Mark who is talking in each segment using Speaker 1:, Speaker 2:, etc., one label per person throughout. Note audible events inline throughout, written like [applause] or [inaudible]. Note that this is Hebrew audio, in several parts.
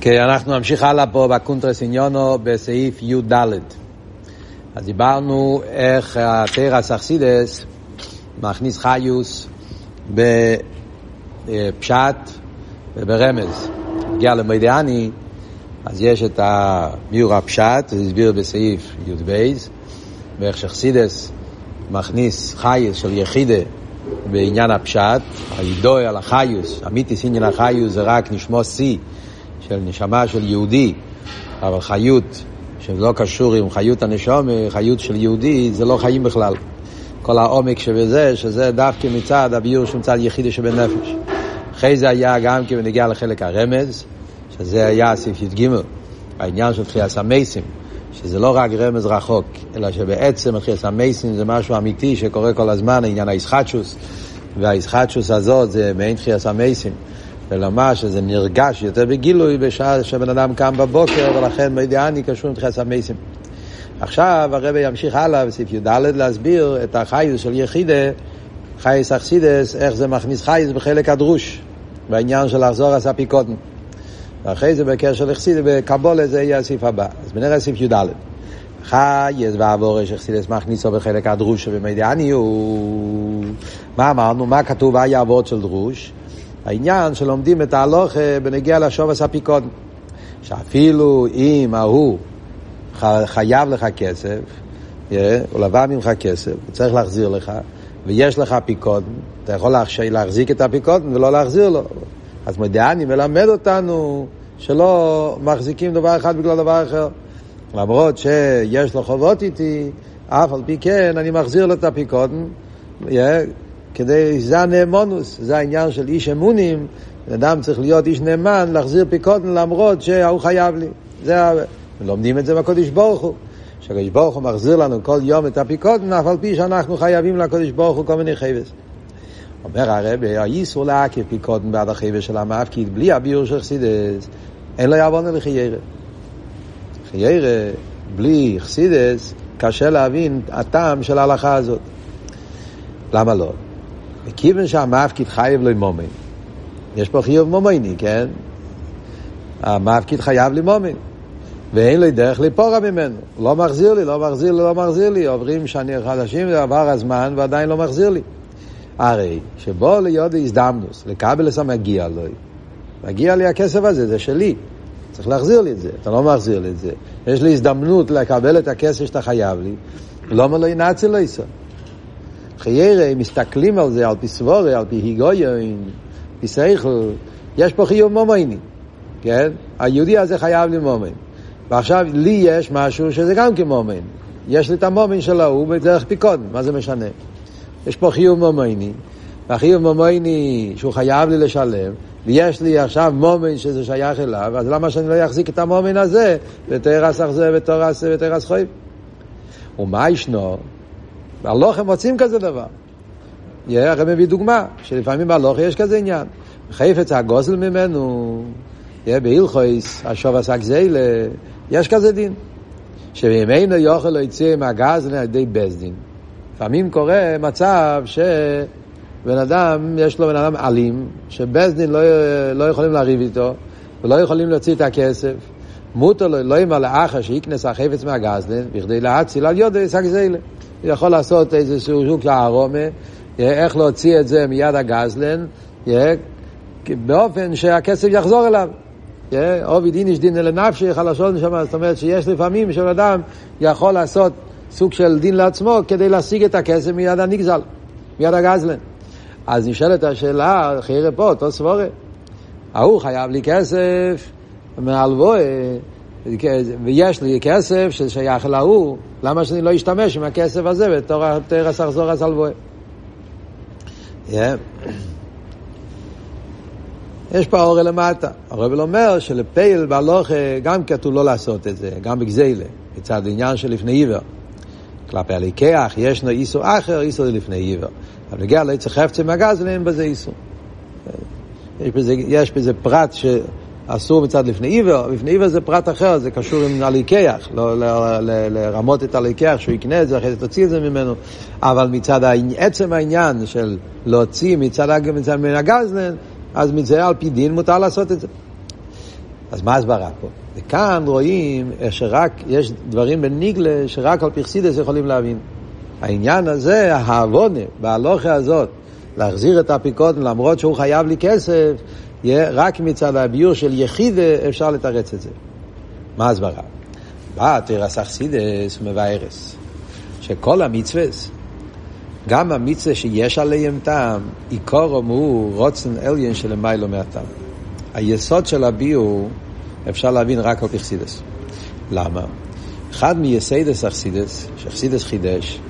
Speaker 1: כן, אנחנו נמשיך הלאה פה בקונטרס עניונו בסעיף י"ד. אז דיברנו איך התרס אכסידס מכניס חיוס בפשט וברמז. הגיע למוידיאני, אז יש את הביור הפשט, זה הסביר בסעיף י"ב, ואיך שחסידס מכניס חייס של יחידה בעניין הפשט, הידוע על החיוס, אמיתיס עניין החיוס זה רק נשמו שיא של נשמה של יהודי, אבל חיות שלא קשור עם חיות הנשום, חיות של יהודי, זה לא חיים בכלל. כל העומק שבזה, שזה דווקא מצד הביור של מצד יחידי שבנפש. אחרי זה היה גם כי בנגיע לחלק הרמז, שזה היה סעיף י"ג, העניין של תחיית המייסים, שזה לא רק רמז רחוק, אלא שבעצם תחיית המייסים זה משהו אמיתי שקורה כל הזמן, העניין האיסחטשוס, והאיסחטשוס הזאת זה מעין תחיית המייסים. ולומר שזה נרגש יותר בגילוי בשעה שבן אדם קם בבוקר, ולכן מידיעני קשור עם תחיית המייסים. עכשיו הרבי ימשיך הלאה בסעיף י"ד להסביר את החייס של יחידה, חייס אכסידס, איך זה מכניס חייס בחלק הדרוש, בעניין של לחזור הספיקותן. ואחרי זה בקשר לאכסידס, בקבולה זה יהיה הסעיף הבא. אז בנראה סעיף י"ד. חייס ועבורש אכסידס מכניסו בחלק הדרוש שבמידיעני הוא... מה אמרנו? מה כתוב היה אבות של דרוש? העניין שלומדים את ההלוכה בנגיע לשוב הספיקותן. שאפילו אם ההוא חייב לך כסף, הוא לבא ממך כסף, הוא צריך להחזיר לך, ויש לך פיקודן, אתה יכול להחזיק את הפיקודן ולא להחזיר לו. אז מדיאני מלמד אותנו שלא מחזיקים דבר אחד בגלל דבר אחר. למרות שיש לו חובות איתי, אף על פי כן אני מחזיר לו את הפיקודן, כדי, זה הנאמונוס, זה העניין של איש אמונים, אדם צריך להיות איש נאמן, להחזיר פיקודן למרות שהוא חייב לי. זה לומדים את זה מהקודש ברוך הוא. שהקודש ברוך הוא מחזיר לנו כל יום את הפיקודן, אף על פי שאנחנו חייבים לקודש ברוך הוא כל מיני חייבס. אומר הרבי, האיסור לעכב פיקודן בעד החייבס של המאפקיד, בלי הביור של חסידס, אין לו יעבון לחיירה. חיירה, בלי חסידס, קשה להבין הטעם של ההלכה הזאת. למה לא? מכיוון שהמאפקיד חייב לו מומן. יש פה חיוב מומייני, כן? המאפקיד חייב לי מומן. ואין לי דרך ליפורה ממנו. לא מחזיר לי, לא מחזיר לי, לא מחזיר לי. עוברים שנים חדשים, עבר הזמן ועדיין לא מחזיר לי. הרי שבו להיות הזדמנוס, לקבל את המגיע לו, מגיע לי הכסף הזה, זה שלי. צריך להחזיר לי את זה, אתה לא מחזיר לי את זה. יש לי הזדמנות לקבל את הכסף שאתה חייב לי, לא מלא נאצי לא יסוד. חיירי מסתכלים על זה, על פי סבורי, על פי היגויון, פי סייכל, יש פה חיוב מומייני, כן? היהודי הזה חייב לי מומיין. ועכשיו לי יש משהו שזה גם כמומן. יש לי את המומן של ההוא בדרך פיקוד, מה זה משנה? יש פה חיוב מומייני, והחיוב מומייני שהוא חייב לי לשלם, ויש לי עכשיו מומן שזה שייך אליו, אז למה שאני לא אחזיק את המומן הזה בתרס אכזה ותרס ותרס חויב? ומה ישנו? בהלוך הם מוצאים כזה דבר. הרי מביא דוגמה, שלפעמים בהלוך יש כזה עניין. חפץ הגוזל ממנו, בהילכויס, השוב עסק זיילה, יש כזה דין. שממנו יוכל להוציא מהגז על ידי בזדין. לפעמים קורה מצב שבן אדם, יש לו בן אדם אלים, שבזדין לא, לא יכולים לריב איתו, ולא יכולים להוציא את הכסף. מותר לו, לא יאמר לאחר שיקנס החפץ מהגזלן, בכדי להציל על יודו שק זיילה. הוא יכול לעשות איזשהו שוק לערומה, איך להוציא את זה מיד הגזלן, באופן שהכסף יחזור אליו. עובי דין יש דין לנפשי חלשות נשמה, זאת אומרת שיש לפעמים שבן אדם יכול לעשות סוג של דין לעצמו כדי להשיג את הכסף מיד הנגזל, מיד הגזלן. אז נשאלת השאלה, חיירה פה, אותו סבורה. ההוא חייב לי כסף מהלבואה, ויש לי כסף ששייך להוא, למה שאני לא אשתמש עם הכסף הזה בתור תרס אחזור אז הלבואה? יש פה אורי למטה. הרב אומר שלפייל בהלוכה גם כתוב לא לעשות את זה, גם בגזילה, מצד עניין של לפני עיוור. כלפי הליקח ישנו איסור אחר, איסור לפני עיוור. אבל בגלל לא יצא חפצה מהגז, אין בזה איסור. יש בזה, יש בזה פרט שאסור מצד לפני עיוור, לפני עיוור זה פרט אחר, זה קשור עם הליקח, לא, לא, לא, לרמות את הליקח, שהוא יקנה את זה, אחרי זה תוציא את זה ממנו. אבל מצד עצם העניין של להוציא מצד, מצד מן הגזלן, אז מזה על פי דין מותר לעשות את זה. אז מה הסברה פה? וכאן רואים שרק יש דברים בניגלה שרק על פרסידס יכולים להבין. העניין הזה, העוונה, בהלוכה הזאת, להחזיר את האפיקוטים למרות שהוא חייב לי כסף, יהיה רק מצד הביור של יחידה אפשר לתרץ את זה. מה הסברה? בא תרס אכסידס מבארס, שכל המצווה, גם המצווה שיש עליהם טעם, עיקורם הוא רוצן עליין שלמיילו מהטעם. היסוד של הביאור אפשר להבין רק על פי חסידות. למה? אחד מיסודות החסידות, שהחסידות חידש,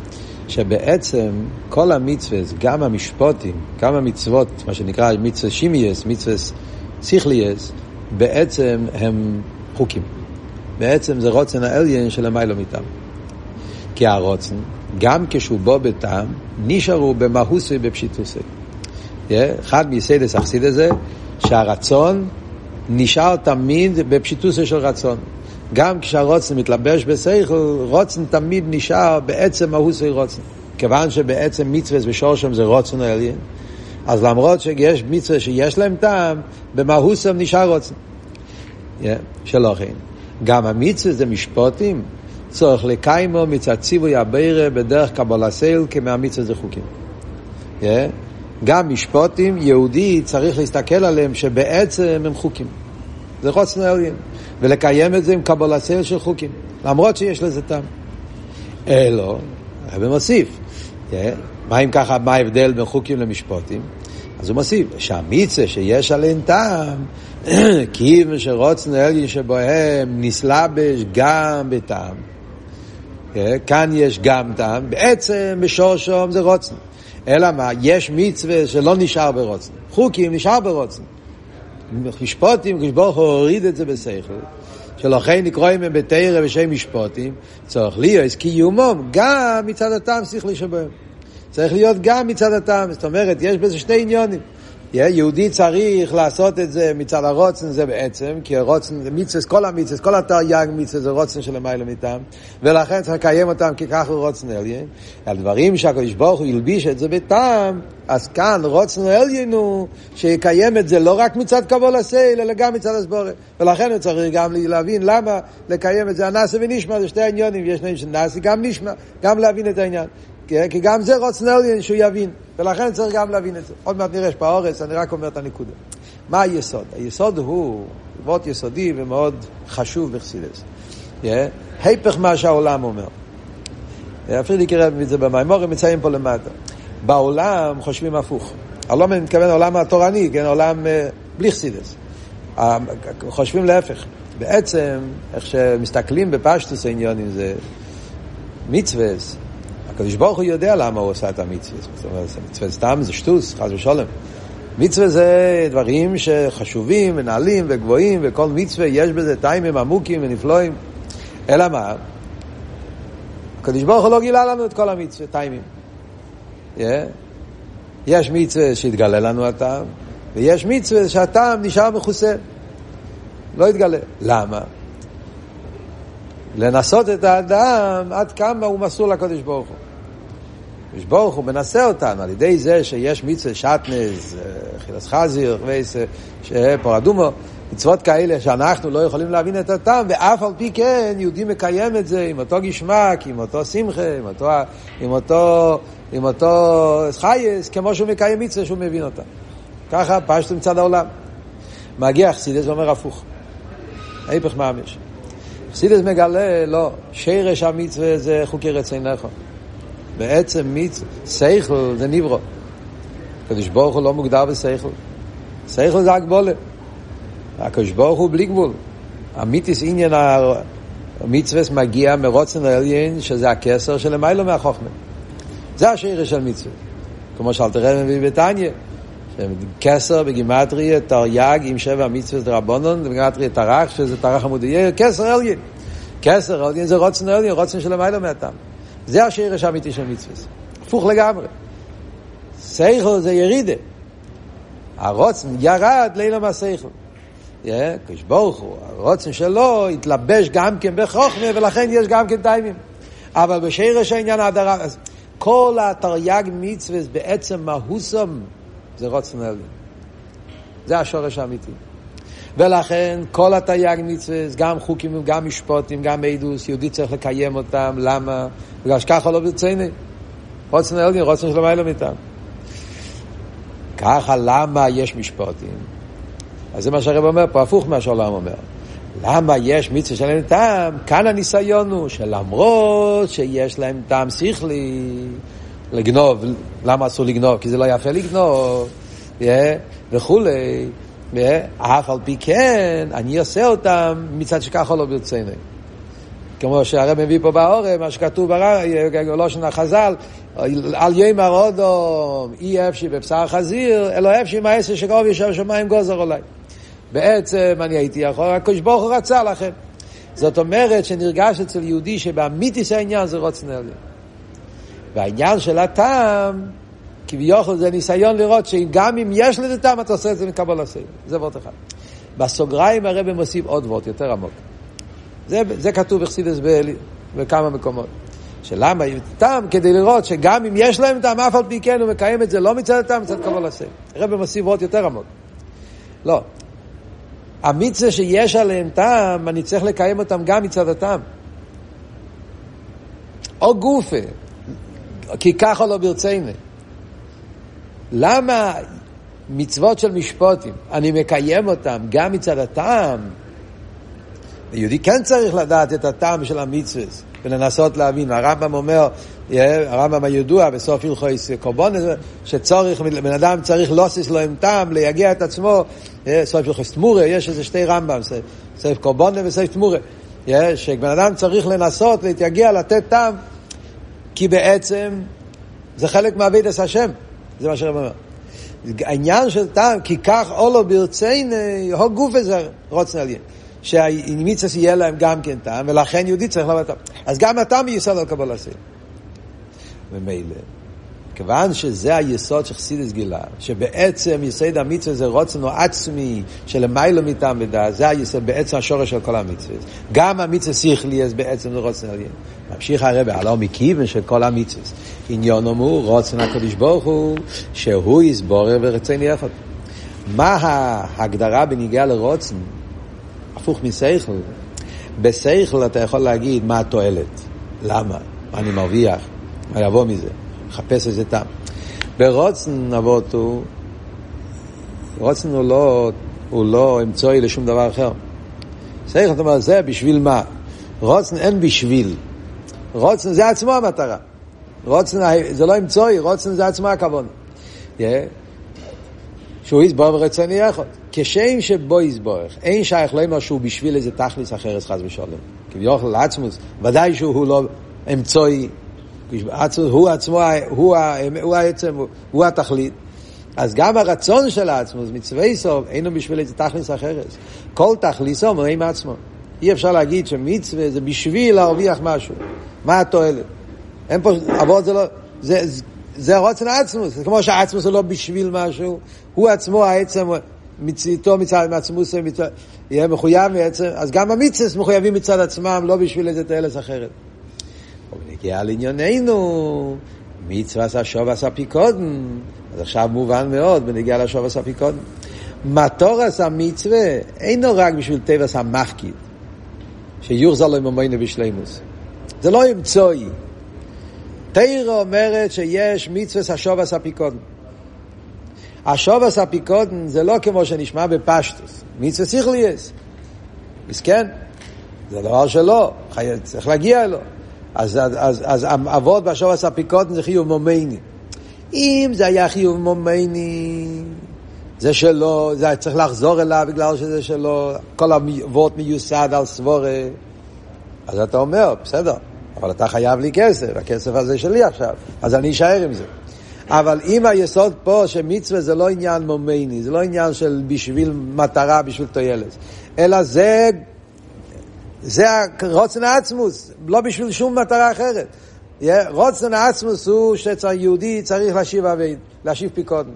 Speaker 1: שבעצם כל המצווה, גם המשפטים, גם המצוות, מה שנקרא מצוות שמעיות, מצוות שכליות, בעצם הם חוקים. בעצם זה רצון העליון שלמעלה מטעם. כי הרצון, גם כשהוא בו בטעם, נשאר הוא במהותו ובפשיטותו. אחד מיסודות החסידות זה שהרצון נשאר תמיד בפשיטותו של רצון. גם כשהרצון מתלבש בשכל, רצון תמיד נשאר בעצם מהותו רצון. כיוון שבעצם מצוות שורשם זה רצון העליון, אז למרות שיש מצוות שיש להם טעם, במהותם נשאר רצון. אשר על כן. גם המצוות משפטים, צריך לקיימן מצד ציווי הבורא בדרך קבלת עול כמו המצוות חוקים. Yeah. גם משפוטים, יהודי צריך להסתכל עליהם שבעצם הם חוקים. זה רוצן העליין. ולקיים את זה עם קבלת סייל של חוקים, למרות שיש לזה טעם. אלו, הרב מוסיף, מה אם ככה, מה ההבדל בין חוקים למשפוטים? אז הוא מוסיף, שהמיצה שיש עליהן טעם, כיוון שרוצנו אלגין שבוהם נסלבש גם בטעם. כאן יש גם טעם, בעצם בשורשום זה רוצנו. אלא מה, יש מצווה שלא נשאר ברוצנו. חוקים נשאר ברוצנו. משפוטים, כשברוך הוא הוריד את זה בשכל, שלכן נקרואים הם בתרא בשם משפוטים, צורך ליאס קיומום, גם מצד הטעם שכלי שבהם. צריך להיות גם מצד הטעם, זאת אומרת, יש בזה שני עניונים. יהודי צריך לעשות את זה מצד הרוצן זה בעצם, כי הרוצן זה מיצס, כל המיצס, כל התרי"ג מיצס זה רוצן של המילה מטעם, ולכן צריך לקיים אותם כי ככה הוא רוצן אליין. הדברים שהקדוש ברוך הוא ילביש את זה בטעם, אז כאן רוצן אליין הוא שיקיים את זה לא רק מצד קבול הסייל, אלא גם מצד הסבורת. ולכן הוא צריך גם להבין למה לקיים את זה. הנאסי ונשמע זה שתי עניונים, יש עניין של נאסי, גם נשמע, גם להבין את העניין. כי גם זה רוצן אליין שהוא יבין. ולכן צריך גם להבין את זה. עוד מעט נראה שפאורס, אני רק אומר את הנקודה. מה היסוד? היסוד הוא מאוד יסודי ומאוד חשוב בחסידס. היפך מה שהעולם אומר. אפילו יקרא את זה במימורים, מצאים פה למטה. בעולם חושבים הפוך. אני לא מתכוון לעולם התורני, כן, עולם אה, בלי חסידס. חושבים להפך. בעצם, איך שמסתכלים בפשטוס העניונים זה מצווה, הקדוש ברוך הוא יודע למה הוא עושה את המצווה. זאת אומרת, מצווה סתם זה שטוס, חס ושלום. מצווה זה דברים שחשובים ונעלים וגבוהים, וכל מצווה יש בזה טיימים עמוקים ונפלואים. אלא מה? הקדוש ברוך הוא לא גילה לנו את כל המצווה, טיימים. Yeah. יש מצווה שהתגלה לנו הטעם, ויש מצווה שהטעם נשאר מכוסה. לא התגלה. למה? לנסות את האדם עד כמה הוא מסור לקדוש ברוך הוא. הקדוש ברוך הוא מנסה אותנו על ידי זה שיש מצווה שטנז, אה, חילס חזיר, פור אדומו, מצוות כאלה שאנחנו לא יכולים להבין את הטעם, ואף על פי כן יהודי מקיים את זה עם אותו גשמק, עם אותו שמחה, עם אותו, עם אותו, עם אותו חייס, כמו שהוא מקיים מצווה שהוא מבין אותה. ככה פשטו מצד העולם. מגיע חסידס ואומר הפוך. ההפך ממש. חסידס מגלה, לא, שרש המצווה זה חוקי רצינך. בעצם מיץ, שכל זה נברו. הקדוש ברוך הוא לא מוגדר בשכל. שכל זה הגבולה. הקדוש ברוך הוא בלי גבול. המיתיס עניין המצווה מגיע מרוצן העליין, שזה הכסר של למיילו מהחוכמה. זה השיר של מצווה. כמו שאל תראה מביא בתניא. כסר בגימטריה, תרי"ג עם שבע מצווה דרבנון, בגימטריה תרח, שזה תרח עמודי, כסר עליין. כסר עליין זה רוצן עליין, רוצן של למיילו מהטעם. זה השרש האמיתי של מצווה. הפוך לגמרי. סייכל זה ירידה. הרוצן ירד לילה מהסייכל. קדוש ברוך הוא, הרוצן שלו התלבש גם כן בחוכמה, ולכן יש גם כן טיימים. אבל בשרש העניין ההדרה, כל התרי"ג מצווה בעצם מהוסם זה רוצן. זה השורש האמיתי. ולכן כל התייג מצווה, גם חוקים, גם משפוטים, גם עדוס, יהודי צריך לקיים אותם, למה? בגלל שככה לא ברציני. רוצן אלגין, רוצן שלום אלו מאיתם. ככה למה יש משפוטים? אז זה מה שהרב אומר פה, הפוך מה שהעולם אומר. למה יש מצווה שלהם טעם? כאן הניסיון הוא שלמרות שיש להם טעם שכלי, לגנוב, למה אסור לגנוב? כי זה לא יפה לגנוב, yeah, וכולי. אף על פי כן, אני עושה אותם מצד שככה לא ברצינו. כמו שהרב מביא פה בעורם, מה שכתוב בלושן החז"ל, על ימר אודום, אי אפשי בבשר חזיר, אלא אפשי מעשר שקרוב ישר שמיים גוזר אולי. בעצם אני הייתי יכול, הקדוש ברוך הוא רצה לכם. זאת אומרת שנרגש אצל יהודי שבאמיתיס העניין זה רוצן עליון. והעניין של הטעם, כביכול זה ניסיון לראות שגם אם יש לזה טעם, אתה עושה את זה מקבל עשה. זה וורט אחד. בסוגריים הרב מוסיף עוד וורט, יותר עמוק. זה, זה כתוב בחסידס בכמה מקומות. שלמה טעם כדי לראות שגם אם יש להם טעם, אף על פי כן הוא מקיים את זה לא מצד הטעם, מצד קבול עשה. הרב מוסיף וורט יותר עמוק. לא. המצווה שיש עליהם טעם, אני צריך לקיים אותם גם מצד הטעם. או גופה, כי ככה לא ברצינו. למה מצוות של משפוטים, אני מקיים אותם גם מצד הטעם? יהודי כן צריך לדעת את הטעם של המצווה ולנסות להבין. הרמב"ם אומר, הרמב"ם הידוע בסוף הלכויס קורבן, שצורך, בן אדם צריך לוסס לו עם טעם, ליגע את עצמו, סוף הלכויס תמורה, יש איזה שתי רמב"ם, סוף קורבן וסוף תמורה. שבן אדם צריך לנסות להתייגע, לתת טעם, כי בעצם זה חלק מעבידת השם, זה מה שהרב אומר. העניין של טעם, כי כך אולו ברציני, הו גוף איזה רוצן עליין. שהמיצס יהיה להם גם כן טעם, ולכן יהודי צריך לבוא טעם. אז גם הטעם מיסוד על קבול עשה. ומילא, כיוון שזה היסוד של חסידס גילה, שבעצם יסוד המצווה זה רוצן או עצמי שלמיילו מטעם ודעת, זה היסוד, בעצם השורש של כל המצווה. גם המצווה שכלי, אז בעצם זה רוצן עליין. ממשיך הרבה, הלא מכיוון של כל המצווה. עניון אמור, רוצן הקדוש ברוך הוא, שהוא יסבורר ורצון יחד. מה ההגדרה בניגיע לרוצן? הפוך מסייכל. בסייכל אתה יכול להגיד מה התועלת, למה, מה אני מרוויח, מה יבוא מזה, לחפש איזה טעם. ברוצן אבות הוא, רוצן הוא לא, הוא לא אמצעי לשום דבר אחר. אתה אומר, זה בשביל מה? רוצן אין בשביל. רוצן זה עצמו המטרה. רוצן זה לא אמצעי, רוצן זה עצמו הכוון. Yeah. שהוא יסבור ורצוני יכול. כשם שבו יסבורך, אין שייך לא אמר שהוא בשביל איזה תכליס אחרת חס ושלום. כביכול לעצמוס, ודאי שהוא לא אמצעי, הוא עצמו, הוא, הוא העצם, הוא התכלית. אז גם הרצון של העצמוס, מצווה סוף, אינו בשביל איזה תכליס אחרת. כל תכליסו מראה עצמו. אי אפשר להגיד שמצווה זה בשביל להרוויח משהו. מה התועלת? אין פה, אבות זה לא, זה, זה רוצן עצמוס, זה כמו שהעצמוס הוא לא בשביל משהו, הוא עצמו העצם, מציתו מצד עצמוס, יהיה מחויב מעצם, אז גם המצווס מחויבים מצד עצמם, לא בשביל איזה תלס אחרת. ונגיע לענייננו, מצווה עשה שוב עשה פיקודן, אז עכשיו מובן מאוד בנגיע לשוב עשה פיקודן. מטור עשה מצווה אינו רק בשביל טבע עשה מחקיד, שיוחזר לו עם המוינה בשלימוס. זה לא אמצעי. תירו אומרת שיש מצווה השובס הפיקודן. השובס הפיקודן זה לא כמו שנשמע בפשטוס, מצווה סיכליאס. מסכן, זה דבר שלא, צריך להגיע לו. אז, אז, אז אבות בשובס הפיקודן זה חיוב מומייני. אם זה היה חיוב מומייני, זה שלו, זה צריך לחזור אליו בגלל שזה שלו, כל האבות מיוסד על סבורה, אז אתה אומר, בסדר, אבל אתה חייב לי כסף, הכסף הזה שלי עכשיו, אז אני אשאר עם זה. אבל אם היסוד פה שמצווה זה לא עניין מומייני, זה לא עניין של בשביל מטרה, בשביל תועלת, אלא זה, זה רוצן העצמוס, לא בשביל שום מטרה אחרת. רוצן העצמוס הוא שיהודי צריך להשיב אביד, להשיב פיקודן.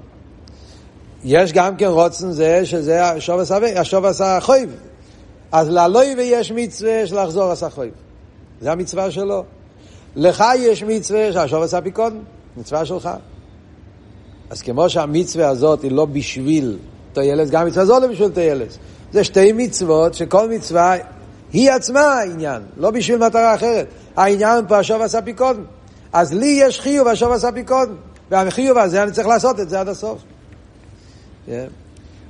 Speaker 1: יש גם כן רוצן זה, שזה השובס אביד, השובס החויב. אז ללוי ויש מצווה של לחזור עשה חויב. זה המצווה שלו. לך יש מצווה שהשוב עשה פיקודן, מצווה שלך. אז כמו שהמצווה הזאת היא לא בשביל טיילס, גם מצווה זו לא בשביל טיילס. זה שתי מצוות שכל מצווה היא עצמה העניין, לא בשביל מטרה אחרת. העניין פה השוב עשה פי קודם. אז לי יש חיוב, השוב עשה פי קודם. והחיוב הזה, אני צריך לעשות את זה עד הסוף. כן?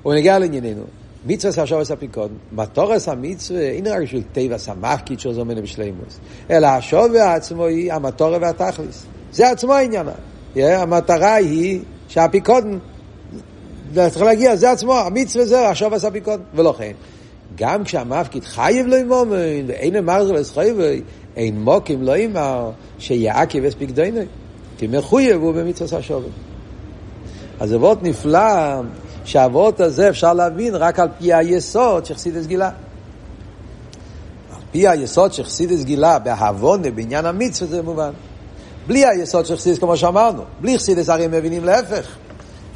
Speaker 1: הוא נגיע לענייננו. מצווה השוב עשה פי קודם. מטורס המצווה, אין רק בשביל טבע סמכית שעוזר ממנו בשלימוס. אלא השוב עצמו היא המטורה והתכליס. זה עצמו העניין. Yeah, המטרה היא שהפיקודן, צריך להגיע, זה עצמו, המצווה זה, השוב עשה פיקודן, ולא כן. גם כשהמפקיד חייב לא ימומן, ואין אמר זה לסחייבי, אין מוקים לא יאמר, שיעקב אספיק דייני, כי מחויב הוא במצווה השוב. אז זה וורט נפלא, שהוורט הזה אפשר להבין רק על פי היסוד שחסידס גילה. על פי היסוד שחסידס גילה, בהבונה, בעניין המצווה, זה מובן. בלי היסוד של חסידס, כמו שאמרנו. בלי חסידס הרי מבינים להפך.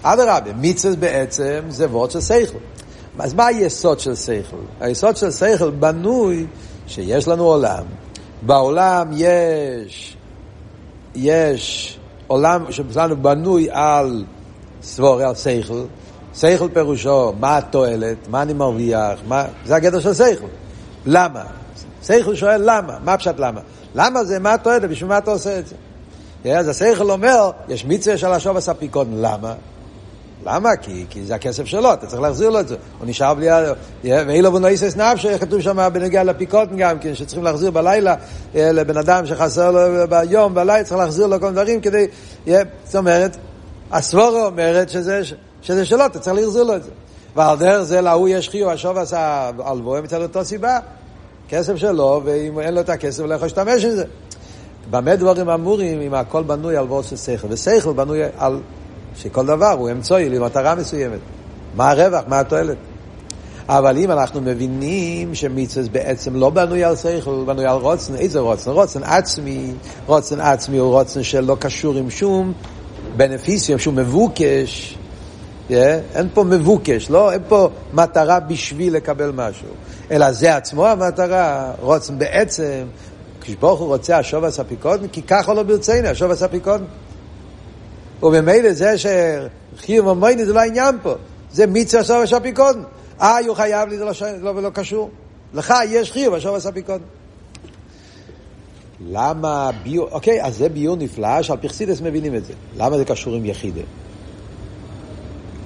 Speaker 1: אדרבה, מצווה בעצם זה וורד של שכל. אז מה היסוד של שכל? היסוד של שכל בנוי שיש לנו עולם. בעולם יש, יש עולם שלנו בנוי על סבור, על שכל. שכל פירושו, מה התועלת, מה אני מרוויח, מה... זה הגדר של שכל. למה? שכל שואל למה, מה פשט למה? למה זה, מה התועלת, בשביל מה אתה עושה את זה? אז השכל אומר, יש מצווה של השוב עשה פיקודן, למה? למה? כי, כי זה הכסף שלו, אתה צריך להחזיר לו את זה. הוא נשאר בלי... ואילו בונויסס נפשו, כתוב שם בנגיע לפיקודן גם כן, שצריכים להחזיר בלילה לבן אדם שחסר לו ביום, בלילה צריך להחזיר לו כל דברים כדי... זאת אומרת, הסבורה אומרת שזה, שזה שלו, אתה צריך להחזיר לו את זה. ועל דרך זה להוא יש חיוב, השוב עשה הלוואה מצד אותו סיבה. כסף שלו, ואם אין לו את הכסף, הוא לא יכול להשתמש בזה. במה דברים אמורים אם הכל בנוי על וורד של שכל? ושכל בנוי על שכל דבר הוא אמצעי למטרה מסוימת. מה הרווח? מה התועלת? אבל אם אנחנו מבינים שמצווה בעצם לא בנוי על שכל, בנוי על רוצן, איזה רוצן? רוצן עצמי, רוצן עצמי הוא רוצן שלא קשור עם שום בנפיסיום, שום מבוקש. Yeah, אין פה מבוקש, לא, אין פה מטרה בשביל לקבל משהו, אלא זה עצמו המטרה, רוצן בעצם כשברוך הוא רוצה השוב עשה פיקודן, כי ככה לא ברצינו, השוב עשה וממילא זה שחיוב ומויני זה לא העניין פה, זה מיצה השוב עשה פיקודן. אה, הוא חייב לי, זה לא, לא, לא קשור. לך יש חיוב, השוב עשה פיקודן. למה ביור, אוקיי, אז זה ביור נפלא שעל פרסידס מבינים את זה. למה זה קשור עם יחידה?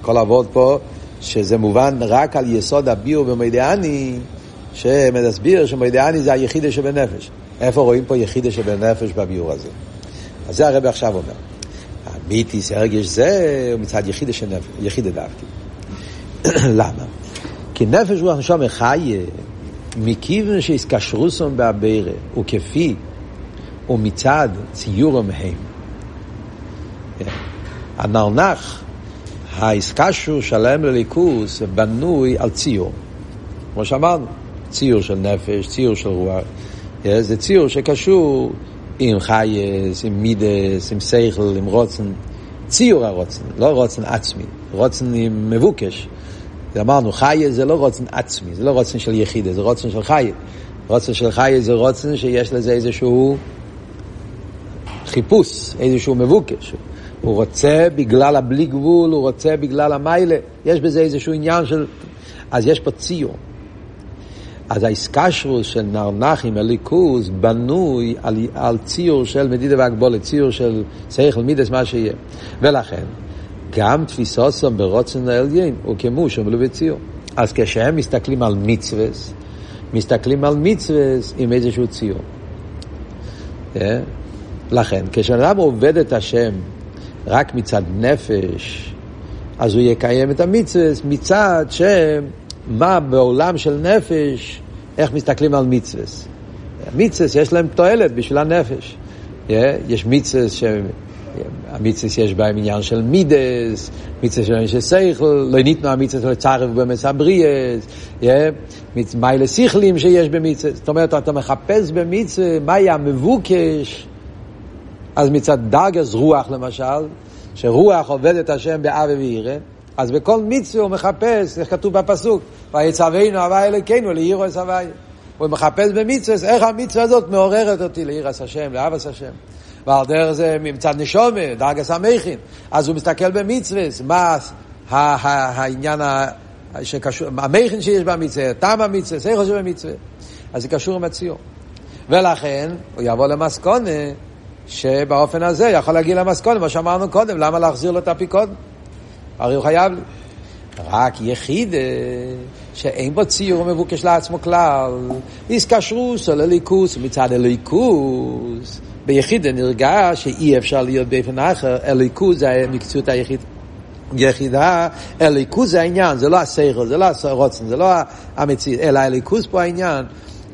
Speaker 1: כל עבוד פה, שזה מובן רק על יסוד הביור במדיאני, שמסביר שמדיאני זה היחידה שבנפש. איפה רואים פה יחידה שבנפש בביור הזה? אז זה הרב עכשיו אומר. המיתיס הרגש זה הוא מצד יחידה של נפש, יחידה דווקא. [clears throat] למה? כי נפש רוח נשום חי מכיוון שהסקשרוסון באבירה וכפי ומצד ציורם הם. [clears throat] הנרנח, האסקשור שלם לליכוס בנוי על ציור. כמו שאמרנו, ציור של נפש, ציור של רוח. זה ציור שקשור עם חייס, עם מידס, עם שכל, עם רוצן. ציור הרוצן, לא רוצן עצמי, רוצן עם מבוקש. אמרנו, חייס זה לא רוצן עצמי, זה לא רוצן של יחידה, זה רוצן של חייס. רוצן של חייס זה רוצן שיש לזה איזשהו חיפוש, איזשהו מבוקש. הוא רוצה בגלל הבלי גבול, הוא רוצה בגלל המיילה, יש בזה איזשהו עניין של... אז יש פה ציור. אז האיסקשרוס של נרנח עם הליכוז בנוי על, על ציור של מדידה והגבולת, ציור של שכל מידס, מה שיהיה. ולכן, גם תפיסוסם ברוצן העליין הוא כמו שמלו בציור. אז כשהם מסתכלים על מצווה, מסתכלים על מצווה עם איזשהו ציור. Yeah. אה? לכן, כשאדם עובד את השם רק מצד נפש, אז הוא יקיים את המצווה מצד שם מה בעולם של נפש, איך מסתכלים על מצווה. מצווה יש להם תועלת בשביל הנפש. יש מצווה ש... המצווה יש בהם עניין של מידס, מצווה של של שכל, לא ניתנו המצווה של צערב במס הבריאס, מיילה שכלים שיש במצווה. זאת אומרת, אתה מחפש במצווה מהי המבוקש, אז מצד דרגס רוח למשל, שרוח עובד את השם באבי וירא, אז בכל מצווה הוא מחפש, איך כתוב בפסוק, ויצווינו הווי אלוקינו לאירוס הווי. הוא מחפש במצווה, איך המצווה הזאת מעוררת אותי לאירס השם, לאבס השם. ועל דרך זה מצד נשומה, דרגס המכין. אז הוא מסתכל במצווה, מה, העניין שקשור, המכן שיש במצווה, טעם המצווה, שכל שבמצווה. אז זה קשור עם הציור. ולכן הוא יבוא למסקונה שבאופן הזה יכול להגיע למסקונה, מה שאמרנו קודם, למה להחזיר לו את הפיקוד? הרי הוא חייב לי. רק יחיד שאין בו ציור מבוקש לעצמו כלל, איסקשרוס או לליכוס, מצד הליכוס, ביחיד נרגש שאי אפשר להיות באופן אחר, הליכוס זה המקצועיות היחיד. יחידה, הליכוז זה העניין, זה לא הסייכל, זה לא הרוצן, זה לא המציאות, אלא הליכוז פה העניין.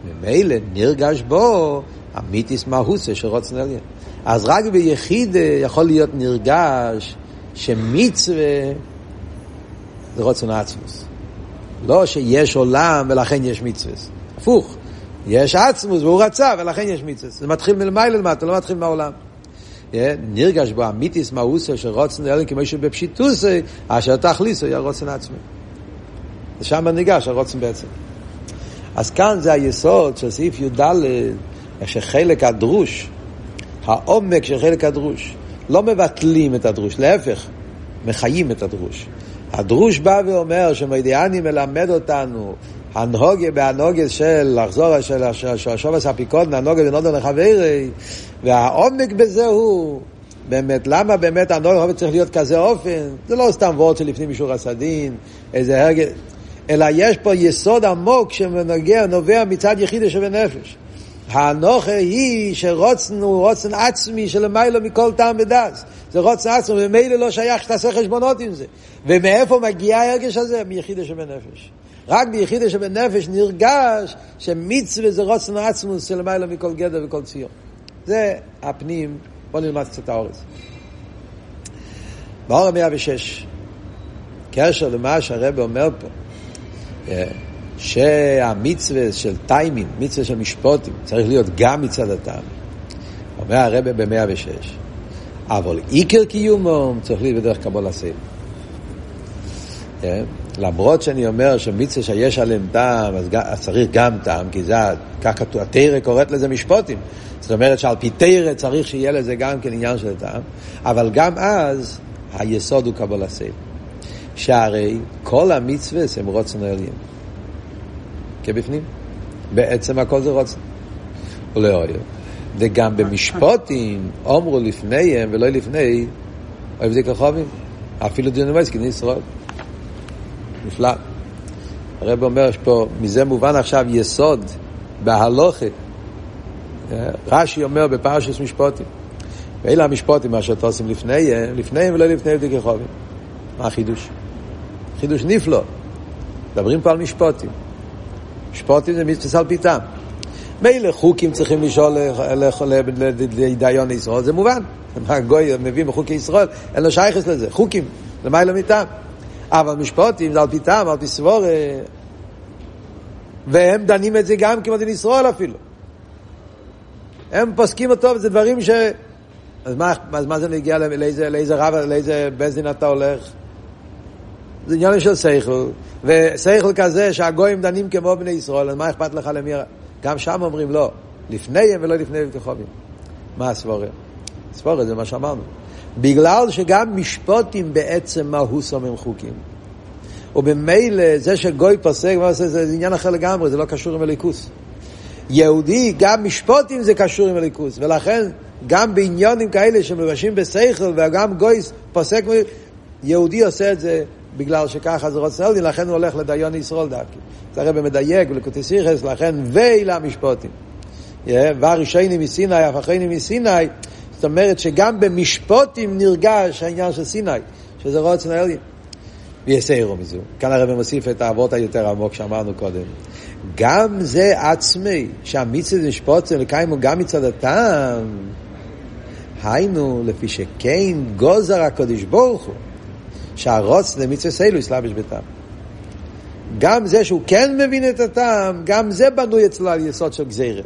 Speaker 1: ממילא נרגש בו המיתיס מהוסה של רוצן עליין. אז רק ביחיד יכול להיות נרגש שמצווה זה רוצן עצמוס. לא שיש עולם ולכן יש מצווה. הפוך, יש עצמוס והוא רצה ולכן יש מצווה. זה מתחיל מלמעלה למטה, לא מתחיל מהעולם. נרגש בו אמיתיס מאוסו של רוצן אלן כמו שבפשיטוסי, אשר תכליסו היה רוצן עצמי. ושם נרגש הרוצן בעצם. אז כאן זה היסוד של סעיף י"ד, שחלק הדרוש, העומק של חלק הדרוש, לא מבטלים את הדרוש, להפך, מחיים את הדרוש. הדרוש בא ואומר שמוידיאני מלמד אותנו הנהוגה בהנהוגה של לחזור של השובס הפיקוד, הנהוגה בנודו לחברי, והעומק בזה הוא באמת, למה באמת הנהוגה צריך להיות כזה אופן? זה לא סתם וורד שלפנים מישור הסדין, איזה הרגל, אלא יש פה יסוד עמוק שנוגע, נובע מצד יחידה שבנפש. הנוכה היא שרוצן הוא רוצן עצמי שלמיילו מכל טעם ודס. זה רוצן עצמי, וממילא לא שייך שתעשה חשבונות עם זה. ומאיפה מגיע ההרגש הזה? מיחידה שבנפש. רק ביחידה שבנפש נרגש שמצווה זה רוצן עצמוס שלמיילו מכל גדר וכל ציור. זה הפנים, בואו נלמד קצת האורץ. באור 106, קשר למה שהרבא אומר פה, שהמצווה של טיימין, מצווה של משפוטים, צריך להיות גם מצד הטעם. אומר הרבה ב-106, אבל עיקר קיומו צריך להיות בדרך קבול הסייל. כן? למרות שאני אומר שמצווה שיש עליהם טעם, אז צריך גם טעם, כי זה, כך כתוב, התרא קוראת לזה משפוטים. זאת אומרת שעל פי תרא צריך שיהיה לזה גם כן עניין של טעם, אבל גם אז היסוד הוא קבול הסייל. שהרי כל המצווה הם רוצן העליין. כבפנים. בעצם הכל זה רוצן. ולאויר. וגם במשפוטים אומרו לפניהם ולא לפני אוהב זה כחובים. אפילו דיונמייס כדין ישראל. נפלא. הרב אומר פה, מזה מובן עכשיו יסוד בהלוכה. רש"י אומר בפרשס משפוטים. ואלה המשפוטים אשר תעושים לפניהם, לפניהם ולא לפניהם דכחובים. מה החידוש? חידוש נפלא. מדברים פה על משפוטים. משפוטים זה מצווה על פיתם. מילא חוקים צריכים לשאול לדיון ישראל, זה מובן. [laughs] מה גוי מביא בחוקי ישראל, אין לו שייכס לזה. חוקים, למה לא מטעם. אבל משפוטים זה על פיתם, על פי סבור, והם דנים את זה גם כמו דין ישראל אפילו. הם פוסקים אותו, וזה דברים ש... אז מה, אז מה זה נגיע לאיזה, לאיזה רב, לאיזה בית דין אתה הולך? זה עניין של שכל, ושכל כזה שהגויים דנים כמו בני ישראל, אז מה אכפת לך למי... גם שם אומרים לא, לפניהם ולא לפני ותחובים. מה הסבורה? הסבורה זה מה שאמרנו. בגלל שגם משפוטים בעצם מהוסם הם חוקים. ובמילא זה שגוי פוסק, זה, זה עניין אחר לגמרי, זה לא קשור עם הליכוס. יהודי, גם משפוטים זה קשור עם הליכוס, ולכן גם בעניונים כאלה שמבשים בשכל וגם גויס פוסק, יהודי עושה את זה בגלל שככה זה רוצה לדין, לכן הוא הולך לדיון ישראל דווקא. זה הרי במדייק ולקוטי סיכס, לכן ואלה המשפוטים. והראשונים מסיני, אף מסיני, זאת אומרת שגם במשפוטים נרגש העניין של סיני, שזה רוצה אלין. ויסיירו מזו. כאן הרב מוסיף את האבות היותר עמוק שאמרנו קודם. גם זה עצמי, שהמצווה משפוטים לקיימו גם מצד הטעם, היינו, לפי שכן גוזר הקודש ברוך הוא. שהרוץ למצווה סיילו יסלבש בטעם. גם זה שהוא כן מבין את הטעם, גם זה בנוי אצלו על יסוד של גזירה.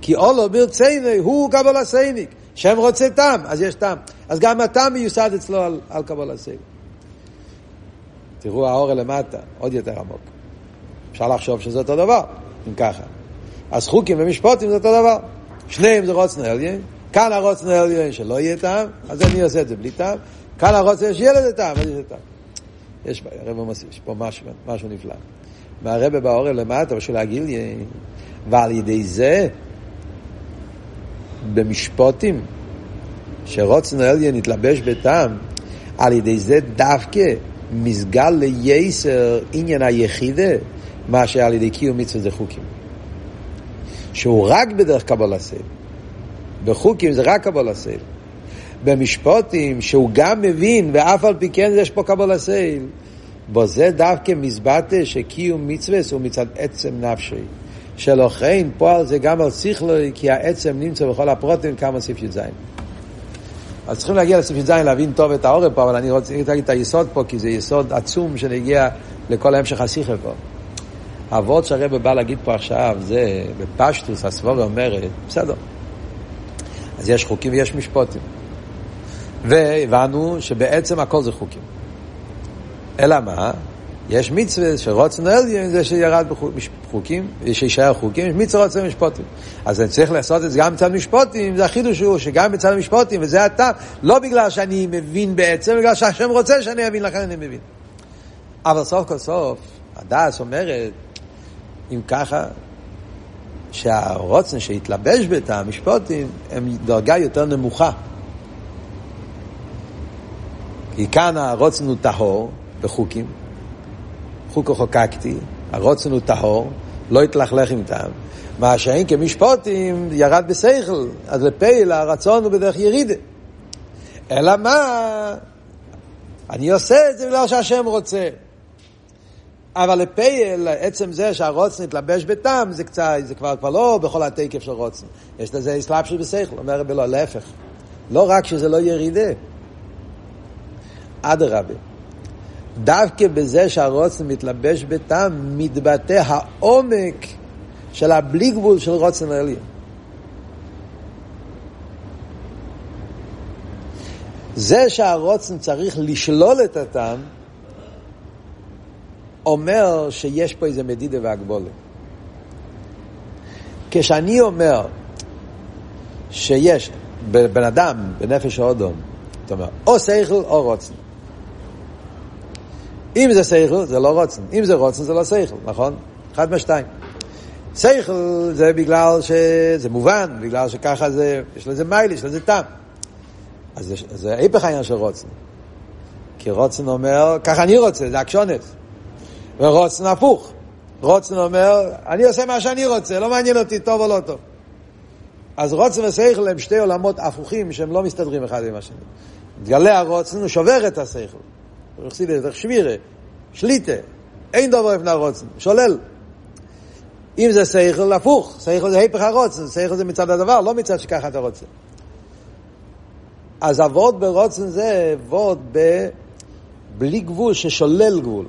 Speaker 1: כי אולו ברצייני הוא קבול הסייניק. שם רוצה טעם, אז יש טעם. אז גם הטעם מיוסד אצלו על, על קבול הסייניק. תראו האור למטה, עוד יותר עמוק. אפשר לחשוב שזה אותו דבר, אם ככה. אז חוקים ומשפוטים זה אותו דבר. שניהם זה רוצנה עליין, כאן הרוצנה עליין שלא יהיה טעם, אז אני עושה את זה בלי טעם. כאן הרוצה שיהיה לזה טעם, אז יש טעם. יש, הרב יש פה משהו, משהו נפלא. מהרבה באורל למטה, בשביל להגיד לי, ועל ידי זה, במשפוטים, שרוצנו אליין יתלבש בטעם, על ידי זה דווקא מסגל לייסר עניין היחידה, מה שעל ידי קיום מצווה זה חוקים. שהוא רק בדרך קבול הסייל. בחוקים זה רק קבול הסייל. במשפוטים, שהוא גם מבין, ואף על פי כן יש פה קבול הסייל, בו זה דווקא מזבטה שקיום מצווה הוא מצד עצם נפשי. שלכן פועל זה גם על שכלוי, כי העצם נמצא בכל הפרוטים כמה סעיף י"ז. אז צריכים להגיע לסעיף י"ז להבין טוב את העורף פה, אבל אני רוצה להגיד את היסוד פה, כי זה יסוד עצום שנגיע לכל המשך השיחה פה. האבות שהרבא בא להגיד פה עכשיו, זה בפשטוס, הסבורה אומרת, בסדר. אז יש חוקים ויש משפוטים. והבנו שבעצם הכל זה חוקים. אלא מה? יש מצווה שרוצן עליון זה שירד בחוקים, שישאר חוקים, יש מצווה רוצה משפוטים. אז אני צריך לעשות את זה גם מצד משפוטים, זה החידוש הוא שגם מצד המשפוטים, וזה אתה, לא בגלל שאני מבין בעצם, בגלל שהשם רוצה שאני אבין, לכן אני מבין. אבל סוף כל סוף, הדס אומרת, אם ככה, שהרוצן שהתלבש בתא המשפוטים הם דרגה יותר נמוכה. כי כאן הרוצן הוא טהור בחוקים, חוקו חוקקתי, הרוצן הוא טהור, לא התלכלך עם טעם. מה שאין כמשפוטים ירד בשכל, אז לפעיל הרצון הוא בדרך ירידה. אלא מה? אני עושה את זה בגלל שהשם רוצה. אבל לפייל, עצם זה שהרוצן התלבש בטעם, זה קצת, זה כבר, כבר לא בכל התקף של רוצן. יש לזה אסלאפשוס בשכל, אומר רבי לא, להפך. לא רק שזה לא ירידה. אדרבה. דווקא בזה שהרוצן מתלבש בטעם, מתבטא העומק של הבלי גבול של רוצן העליון. זה שהרוצן צריך לשלול את הטעם, אומר שיש פה איזה מדידה והגבולה. כשאני אומר שיש בבן אדם, בנפש האודום, זאת אומרת, או שכל או רוצן. אם זה שכל, זה לא רוצן. אם זה רוצן, זה לא שכל, נכון? אחד מהשתיים. שכל זה בגלל שזה מובן, בגלל שככה זה, יש לזה מייל, יש לזה טעם. אז זה, זה היפך העניין של רוצן. כי רוצן אומר, ככה אני רוצה, זה אקשונס. ורוצן הפוך. רוצן אומר, אני עושה מה שאני רוצה, לא מעניין אותי טוב או לא טוב. אז רוצן ושכל הם שתי עולמות הפוכים שהם לא מסתדרים אחד עם השני. מתגלה הרוצן, הוא שובר את השכל. החסיד את שבירה, שליטה, אין דבר לפני הרוצן, שולל. אם זה שכל, הפוך, שכל זה היפך הרוצן, שכל זה מצד הדבר, לא מצד שככה אתה רוצה. אז אבות ברוצן זה אבות בלי גבול ששולל גבול.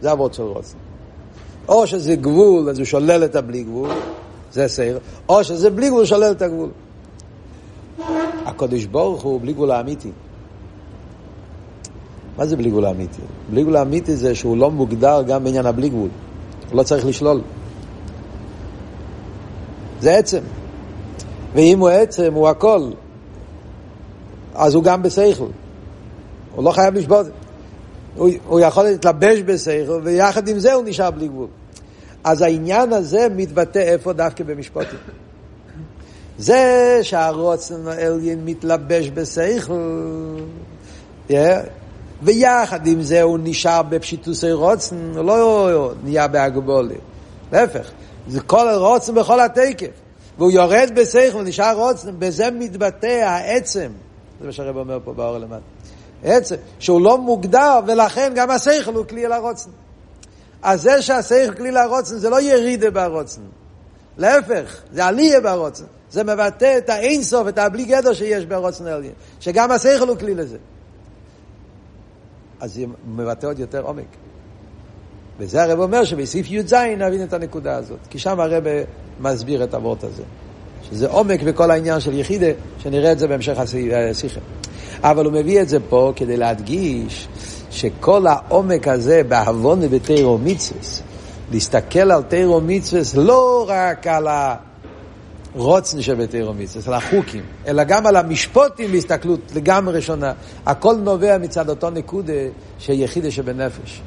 Speaker 1: זה אבות של רוצן. או שזה גבול, אז הוא שולל את הבלי גבול, זה סייר, או שזה בלי גבול, שולל את הגבול. הקודש ברוך הוא בלי גבול האמיתי. מה זה בלי גבול האמיתי? בלי גבול האמיתי זה שהוא לא מוגדר גם בעניין הבלי גבול. הוא לא צריך לשלול. זה עצם. ואם הוא עצם, הוא הכל. אז הוא גם בשכל. הוא לא חייב לשבות. הוא, הוא יכול להתלבש בשכל, ויחד עם זה הוא נשאר בלי גבול. אז העניין הזה מתבטא איפה דווקא במשפטים. זה שהרוצן העליין מתלבש בשכל, yeah, ויחד עם זה הוא נשאר בפשיטוסי רוצן, הוא לא נהיה בהגבולה. להפך, זה כל רוצן בכל התקף. והוא יורד בשכל, נשאר רוצן, בזה מתבטא העצם. זה מה שהרב אומר פה באור למטה. עצם, שהוא לא מוגדר, ולכן גם השכל הוא כלי לרוצן. אז זה שהשכל כלי לרוצן זה לא ירידה ברוצן. להפך, זה עלייה ברוצן. זה מבטא את האינסוף, את הבלי גדר שיש ברוצן העליין. שגם השכל הוא כלי לזה. אז זה מבטא עוד יותר עומק. וזה הרב אומר שבסעיף י"ז נבין את הנקודה הזאת. כי שם הרב מסביר את הוורט הזה. שזה עומק בכל העניין של יחידה, שנראה את זה בהמשך השיחה. אבל הוא מביא את זה פה כדי להדגיש שכל העומק הזה בהבונה בתירו מצווס, להסתכל על תירו מצווס לא רק על רוצן שבתירו מצווה, על החוקים, אלא גם על המשפוטים בהסתכלות לגמרי ראשונה. הכל נובע מצד אותו נקודה שיחידה שבנפש.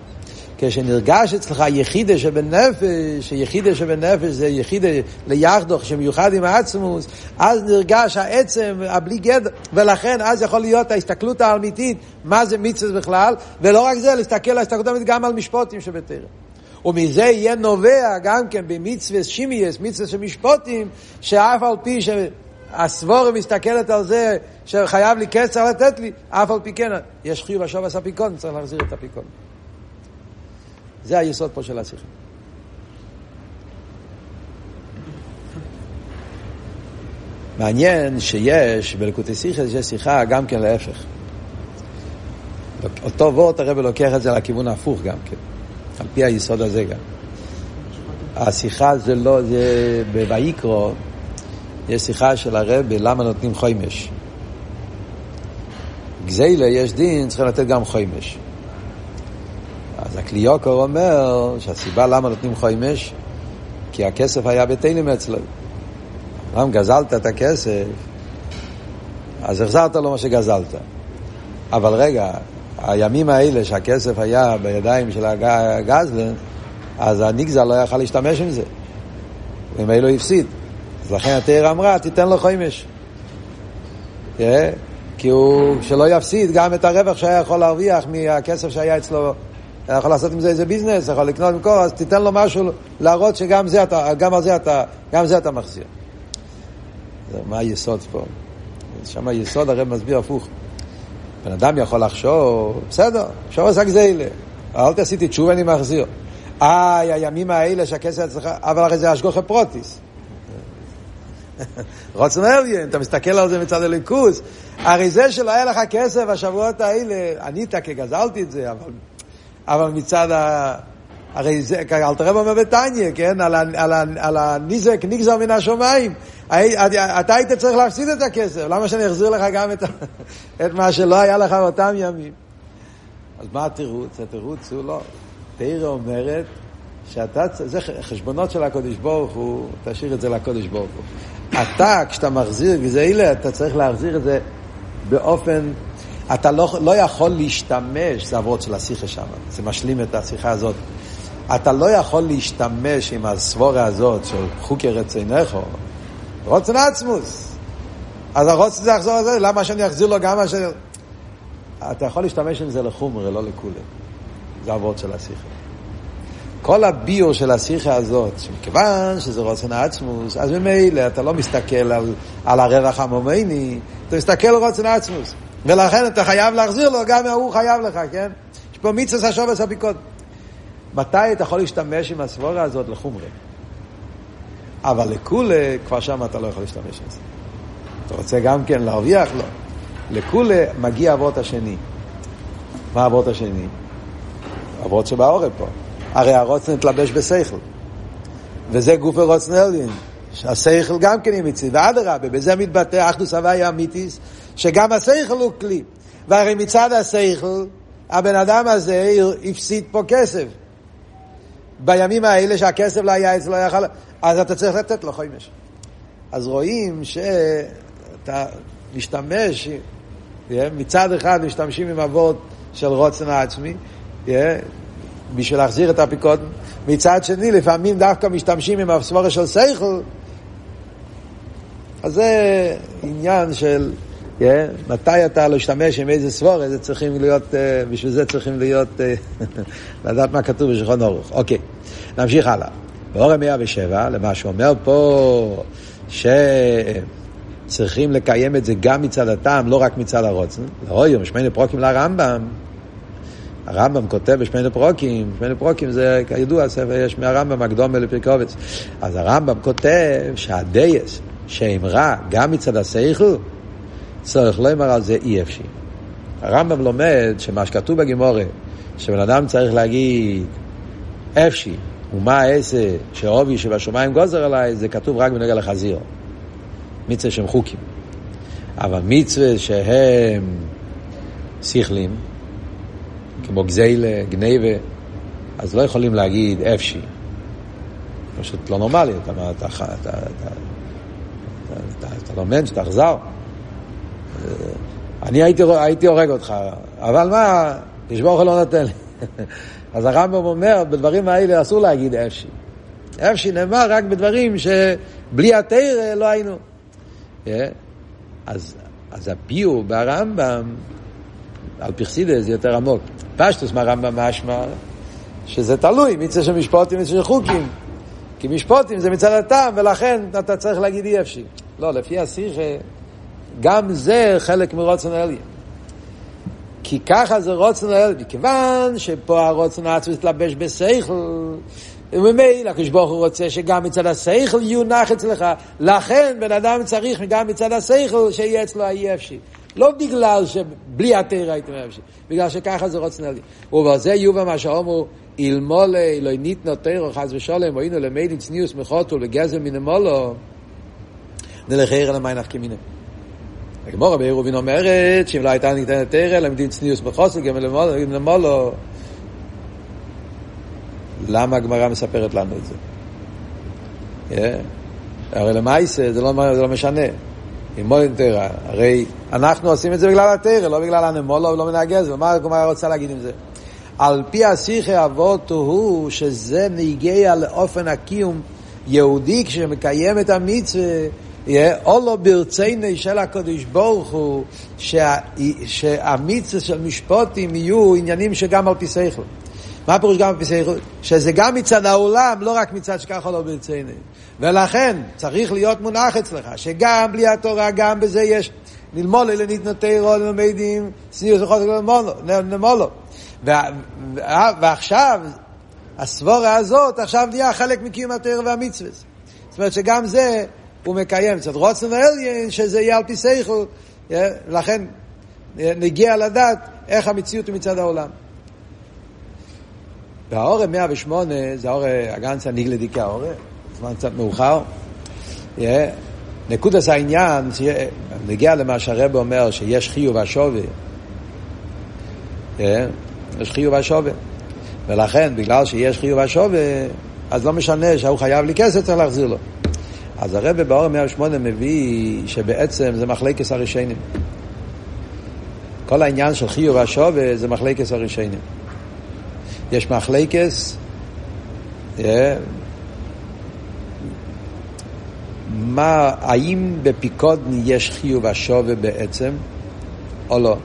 Speaker 1: כשנרגש אצלך יחידה שבנפש, יחידה שבנפש זה יחידה ליחדוך שמיוחד עם העצמוס, אז נרגש העצם הבלי גדר, ולכן אז יכול להיות ההסתכלות האמיתית, מה זה מצווה בכלל, ולא רק זה, להסתכל על ההסתכלות האמיתית גם על משפוטים שבתרם. ומזה יהיה נובע גם כן במצווה שימייס, מצווה של משפוטים, שאף על פי שהסבורה מסתכלת על זה שחייב לי כסף לתת לי, אף על פי כן, יש חיוב השוב עשה פיקון, צריך להחזיר את הפיקון. זה היסוד פה של השיחה. מעניין שיש בלקוטי שיחה, יש שיחה גם כן להפך. אותו וורט הרב לוקח את זה לכיוון ההפוך גם כן, על פי היסוד הזה גם. השיחה זה לא, זה בויקרו, יש שיחה של הרב למה נותנים חוימש. גזיילה יש דין, צריכים לתת גם חוימש. אז הקליוקר אומר שהסיבה למה נותנים חוימש, כי הכסף היה בתלם אצלו. אם גזלת את הכסף, אז החזרת לו מה שגזלת. אבל רגע, הימים האלה שהכסף היה בידיים של הגזלן, אז הנגזל לא יכל להשתמש עם זה. ומילא הפסיד. אז לכן התאר אמרה, תיתן לו חוימש. Yeah, כי הוא, שלא יפסיד גם את הרווח שהיה יכול להרוויח מהכסף שהיה אצלו אתה יכול לעשות עם זה איזה ביזנס, יכול לקנות מקור, אז תיתן לו משהו להראות שגם זה אתה, גם על זה אתה, גם זה אתה מחזיר. מה היסוד פה? שם היסוד הרי מסביר הפוך. בן אדם יכול לחשוב, בסדר, עכשיו עשה גזילה, אל תעשיתי תשובה, אני מחזיר. איי, הימים האלה שהכסף אצלך, אבל הרי זה אשגוחה פרוטיס. [laughs] רוצן אליין, אתה מסתכל על זה מצד הליכוז. הרי זה שלא היה לך כסף השבועות האלה, ענית כי גזלתי את זה, אבל אבל מצד ה... הרי זה, אלתר רב אומר בתניא, כן? על, על, על הניזק נגזר מן השמיים. אתה היית צריך להפסיד את הכסף, למה שאני אחזיר לך גם את, [laughs] את מה שלא היה לך באותם ימים? אז מה התירוץ? התירוץ הוא לא. תראה אומרת שאתה, זה חשבונות של הקודש ברוך הוא, תשאיר את זה לקודש ברוך הוא. אתה, כשאתה מחזיר גזילה, אתה צריך להחזיר את זה באופן אתה לא, לא יכול להשתמש, זה עבוד של השיחה שם, זה משלים את השיחה הזאת. אתה לא יכול להשתמש עם הסבורה הזאת של חוקי רצינךו, רוצן עצמוס. אז הרוצן זה לחזור על זה, למה שאני אחזיר לו גם מה ש... אתה יכול להשתמש עם זה לחומר, לא לכולם. זה עבוד של השיחה. כל הביור של השיחה הזאת, שמכיוון שזה רוצן עצמוס, אז ממילא אתה לא מסתכל על, על הרווח המומייני, אתה מסתכל על רוצן עצמוס. ולכן אתה חייב להחזיר לו, גם הוא חייב לך, כן? יש פה מיצוס השובס הביקוד. מתי אתה יכול להשתמש עם הסבורה הזאת לחומרי? אבל לכולה, כבר שם אתה לא יכול להשתמש עם זה. אתה רוצה גם כן להרוויח לו. לכולה מגיע אבות השני. מה אבות השני? אבות שבעורף פה. הרי הרוצן התלבש בשכל. וזה גוף הרוצן עליין. שהשכל גם כן ימיצי, ואדרבה, בזה מתבטא אחדוס הוויה אמיתיס, שגם השכל הוא כלי. והרי מצד השכל, הבן אדם הזה הפסיד פה כסף. בימים האלה שהכסף לא היה אצלו, יכל... אז אתה צריך לתת לו חומש. אז רואים שאתה משתמש, מצד אחד משתמשים עם אבות של רוצן העצמי, בשביל להחזיר את הפיקוד, מצד שני לפעמים דווקא משתמשים עם הסבורה של שכל, אז זה עניין של Yeah, מתי אתה לא משתמש עם איזה סבורה, זה צריכים להיות, uh, בשביל זה צריכים להיות, uh, [laughs] לדעת מה כתוב בשולחן אורך. אוקיי, נמשיך הלאה. באורם 107, למה שאומר פה, שצריכים לקיים את זה גם מצד הטעם, לא רק מצד הרוצן. לאוי, משמענו פרוקים לרמב"ם. הרמב"ם כותב בשמענו פרוקים, שמענו פרוקים זה כידוע, יש מהרמב"ם הקדומה לפרקובץ. אז הרמב"ם כותב שהדייס, שאמרה גם מצד השכל, צריך לומר על זה אי אפשי. הרמב"ם לומד שמה שכתוב בגימורה, שבן אדם צריך להגיד אפשי, ומה העשה שעובי שבשמיים גוזר עליי, זה כתוב רק בנגע לחזיר. מצווה שהם חוקים. אבל מצווה שהם שכלים, כמו גזיילה, גניבה, אז לא יכולים להגיד אפשי. פשוט לא נורמלי, אתה, אתה, אתה, אתה אתה, אתה לא מענץ', תחזר. אני הייתי, הייתי הורג אותך, אבל מה, תשבור לא נותן לי. [laughs] אז הרמב"ם אומר, בדברים האלה אסור להגיד אפשי. אפשי נאמר רק בדברים שבלי התרא לא היינו. Yeah. אז, אז הביור ברמב"ם, על פרסידס זה יותר עמוק. פשטוס מהרמב"ם משמע שזה תלוי, מצווה של משפוטים מצווה של חוקים. כי משפוטים זה מצד הטעם, ולכן אתה צריך להגיד אי אפשי. לא, לפי השיחה, גם זה חלק מרוצן אליה. כי ככה זה רוצן אליה, מכיוון שפה הרוצן עצמו מתלבש בשכל, וממילא הקדוש ברוך הוא רוצה שגם מצד השכל יונח אצלך. לכן בן אדם צריך גם מצד השכל שיהיה אצלו האי אפשי. לא בגלל שבלי התרא הייתם אפשי, בגלל שככה זה רוצן אליה. ובעל זה יובא מה שאומרו אלמולי לא ניתנו תרא חס ושלום, והיינו למיידין צניוס מחוטול וגזל מן המולו, נלך למי נחכי הגמורה בעירובין אומרת שאם לא הייתה ניתנת תרא, למדין צניוס בחוסר, גם למולו. למה הגמרא מספרת לנו את זה? הרי למעשה זה לא, זה לא משנה. מולין תרא, הרי אנחנו עושים את זה בגלל התרא, לא בגלל הנמולו ולא מנהגז, ומה הגמרא רוצה להגיד עם זה? על פי השיחי אבות הוא שזה נגיע לאופן הקיום יהודי כשמקיים את המצווה אולו ברציני של הקדוש ברוך הוא שהמצווה של משפוטים יהיו עניינים שגם על פי שכל. מה הפירוש גם על פי שכל? שזה גם מצד העולם, לא רק מצד שככה לא ברציני. ולכן צריך להיות מונח אצלך, שגם בלי התורה, גם בזה יש ללמוד אלה ניתנותירו, ללמדים, סניוס וחוזק למולו. ועכשיו, הסבורה הזאת עכשיו נהיה חלק מקיום התורה והמצווה. זאת אומרת שגם זה הוא מקיים קצת רוצן ואליין, שזה יהיה על פי סייכל, לכן נגיע לדעת איך המציאות היא מצד העולם. והאורא 108 זה האורא הגנצה ניגלדיקי האורא, זמן קצת מאוחר. נקודס העניין, נגיע למה שהרב אומר, שיש חיוב השווי. יש חיוב השווי. ולכן, בגלל שיש חיוב השווי, אז לא משנה שהוא חייב לי כסף, צריך להחזיר לו. אז הרב באור 108 מביא שבעצם זה מחלקס הרישיינים. כל העניין של חיוב השובה זה מחלקס הרישיינים. יש מחלקס, yeah, מה, האם בפיקודן יש חיוב השובה בעצם, או לא?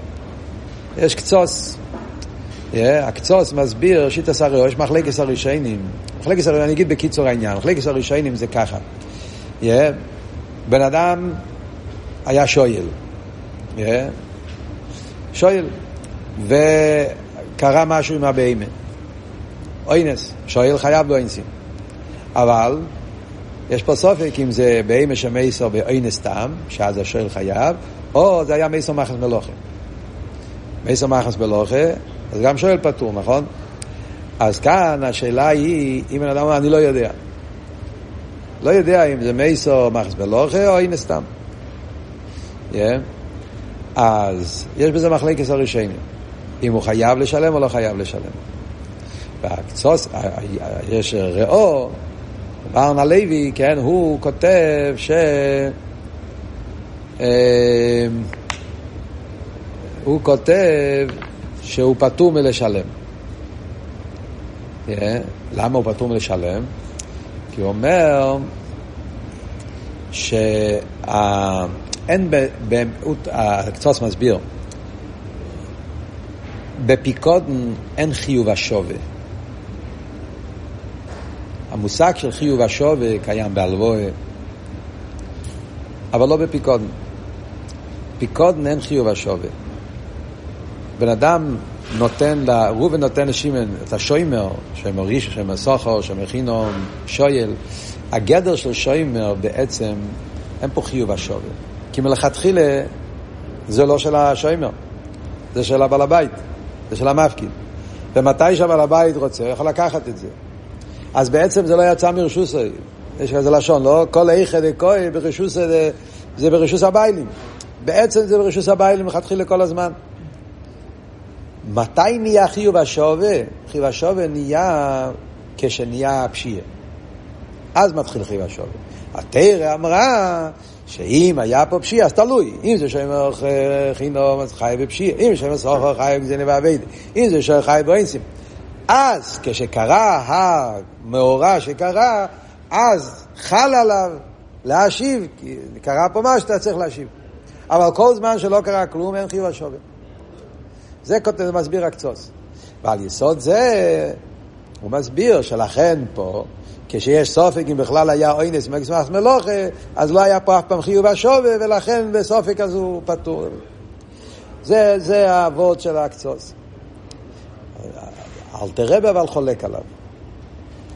Speaker 1: יש קצוס. Yeah, הקצוס מסביר, שיטה סריו, יש מחלקס הרישיינים. מחלקס הרישיינים, אני אגיד בקיצור העניין, מחלקס הרישיינים זה ככה. Yeah. בן אדם היה שויל. Yeah. שויל. וקרה משהו עם הבהמה. אוינס, שויל חייב באוינסים. אבל יש פה סופק אם זה בהמה שמייסו באוינס טעם, שאז השואל חייב, או זה היה מייסו מחס מלוכה. מייסו מחס מלוכה, אז גם שואל פטור, נכון? אז כאן השאלה היא, אם בן אדם אומר, אני לא יודע. לא יודע אם זה מייסו מחס בלוכה או הנה סתם. Yeah. אז יש בזה מחלקת הראשונים. אם הוא חייב לשלם או לא חייב לשלם. והקצוס, יש ראו, ברנה לוי, כן, הוא כותב ש... הוא כותב שהוא פטור מלשלם. Yeah. למה הוא פטור מלשלם? כי הוא אומר שאין, הקצוץ מסביר, בפיקודן אין חיוב השווה. המושג של חיוב השווה קיים בהלוואה, אבל לא בפיקודן. פיקודן אין חיוב השווה. בן אדם נותן, ראובן נותן לשמן את השוימר, שוימר ריש, שוימר סוחר, שוימר חינום, שויל. הגדר של שוימר בעצם, אין פה חיוב השווי. כי מלכתחילה זה לא של השוימר, זה של הבעל הבית, זה של המפקיד. ומתי שהבעל הבית רוצה, הוא יכול לקחת את זה. אז בעצם זה לא יצא מרשוסי. יש כזה לשון, לא? כל איכא דקוי ברשוס זה, זה ברשוס הביילים. בעצם זה ברשוס הביילים מלכתחילה כל הזמן. מתי נהיה חיוב השווה? חיוב השווה נהיה כשנהיה הפשיעה. אז מתחיל חיוב השווי. התרא אמרה שאם היה פה פשיע, אז תלוי. אם זה שומר חינום, אז חי בפשיע. אם זה שומר סוחר, חי בגזיני ואביידי. אם זה שומר חי באינסים. אז כשקרה המאורע שקרה, אז חל עליו להשיב, כי קרה פה מה שאתה צריך להשיב. אבל כל זמן שלא קרה כלום, אין חיוב השווי. זה כותב, מסביר הקצוס. ועל יסוד זה, הוא מסביר שלכן פה, כשיש סופק אם בכלל היה אוינס מגסמאס מלוכה, אז לא היה פה אף פעם חיוב השווי, ולכן בסופק אז הוא פטור. זה, זה האבות של הקצוס. אלתר רבי אבל חולק עליו.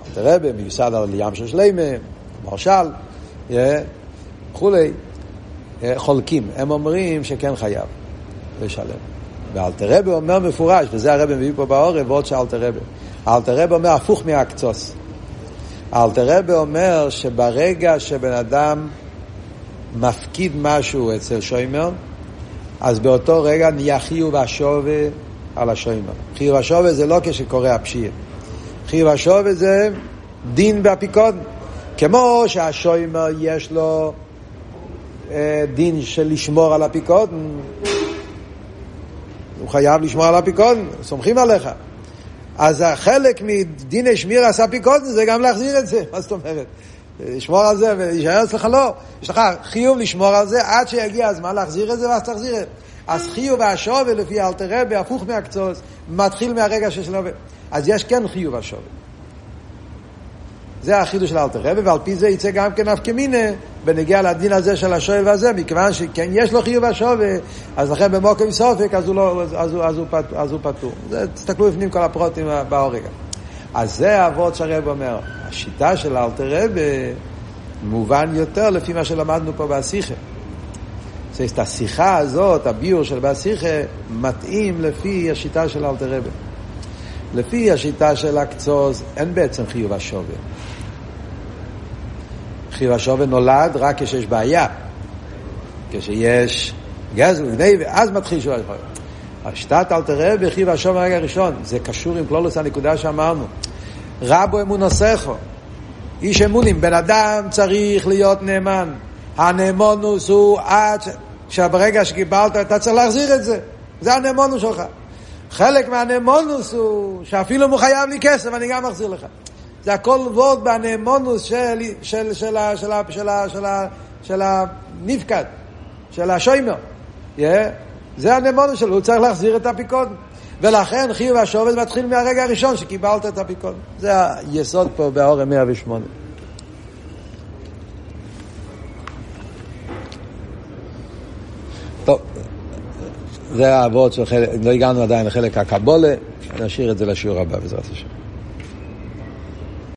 Speaker 1: אלתר רבי מיוסד על ים של שלמה, מרשל, וכולי, חולקים. הם אומרים שכן חייב לשלם. ואלתר רבי אומר מפורש, וזה הרבי מביא פה בעורף, ועוד שאלתר רבי. אלתר רבי אומר הפוך מהקצוס. אלתר רבי אומר שברגע שבן אדם מפקיד משהו אצל שוימר, אז באותו רגע נהיה חיוב השווה על השוימר. חיוב השווה זה לא כשקורה הפשיעה. חיוב השווה זה דין באפיקודן. כמו שהשוימר יש לו אה, דין של לשמור על אפיקודן, הוא חייב לשמור על אפיקודן, סומכים עליך. אז החלק מדיני שמיר עשה פיקודן זה גם להחזיר את זה, [laughs] מה זאת אומרת? לשמור על זה ולהישאר אצלך לא. יש לך חיוב לשמור על זה עד שיגיע הזמן להחזיר את זה ואז תחזיר את זה. אז חיוב השווי לפי אלתר רבי, הפוך מהקצוס, מתחיל מהרגע שיש לו... אז יש כן חיוב השווי. זה החידוש של אלתר רבי, ועל פי זה יצא גם כן אף כמינה בנגיע לדין הזה של השואל והזה, מכיוון שכן יש לו חיוב השווה, אז לכן במוקם סופק, אז הוא, לא, אז הוא, אז הוא, פט, אז הוא פטור. זה, תסתכלו בפנים כל הפרוטים באורגה. אז זה האבות שהרב אומר. השיטה של אלתר רבי מובן יותר לפי מה שלמדנו פה בשיחה. את השיחה הזאת, הביור של בשיחה, מתאים לפי השיטה של אלתר רבי. לפי השיטה של הקצוז, אין בעצם חיוב השווה. חיוב השווה נולד רק כשיש בעיה. כשיש גזל וגני, ואז מתחיל חיוב השווה. השיטת אלתר רבי חיוב השווה הרגע הראשון, זה קשור עם כלולוס הנקודה שאמרנו. רבו אמונוסכו, איש אמונים, בן אדם צריך להיות נאמן. הנאמונוס הוא עד שברגע שקיבלת אתה צריך להחזיר את זה. זה הנאמונוס שלך. חלק מהנאמונוס הוא שאפילו אם הוא חייב לי כסף, אני גם מחזיר לך. זה הכל וורד בנאמונוס של, של, של, של, של, של, של הנפקד, של השוימר. Yeah. זה הנאמונוס שלו, הוא צריך להחזיר את הפיקוד. ולכן חיוב השובד מתחיל מהרגע הראשון שקיבלת את הפיקוד. זה היסוד פה באורם 108. טוב, זה האבות של חלק, לא הגענו עדיין לחלק הקבולה, נשאיר את זה לשיעור הבא בעזרת השם.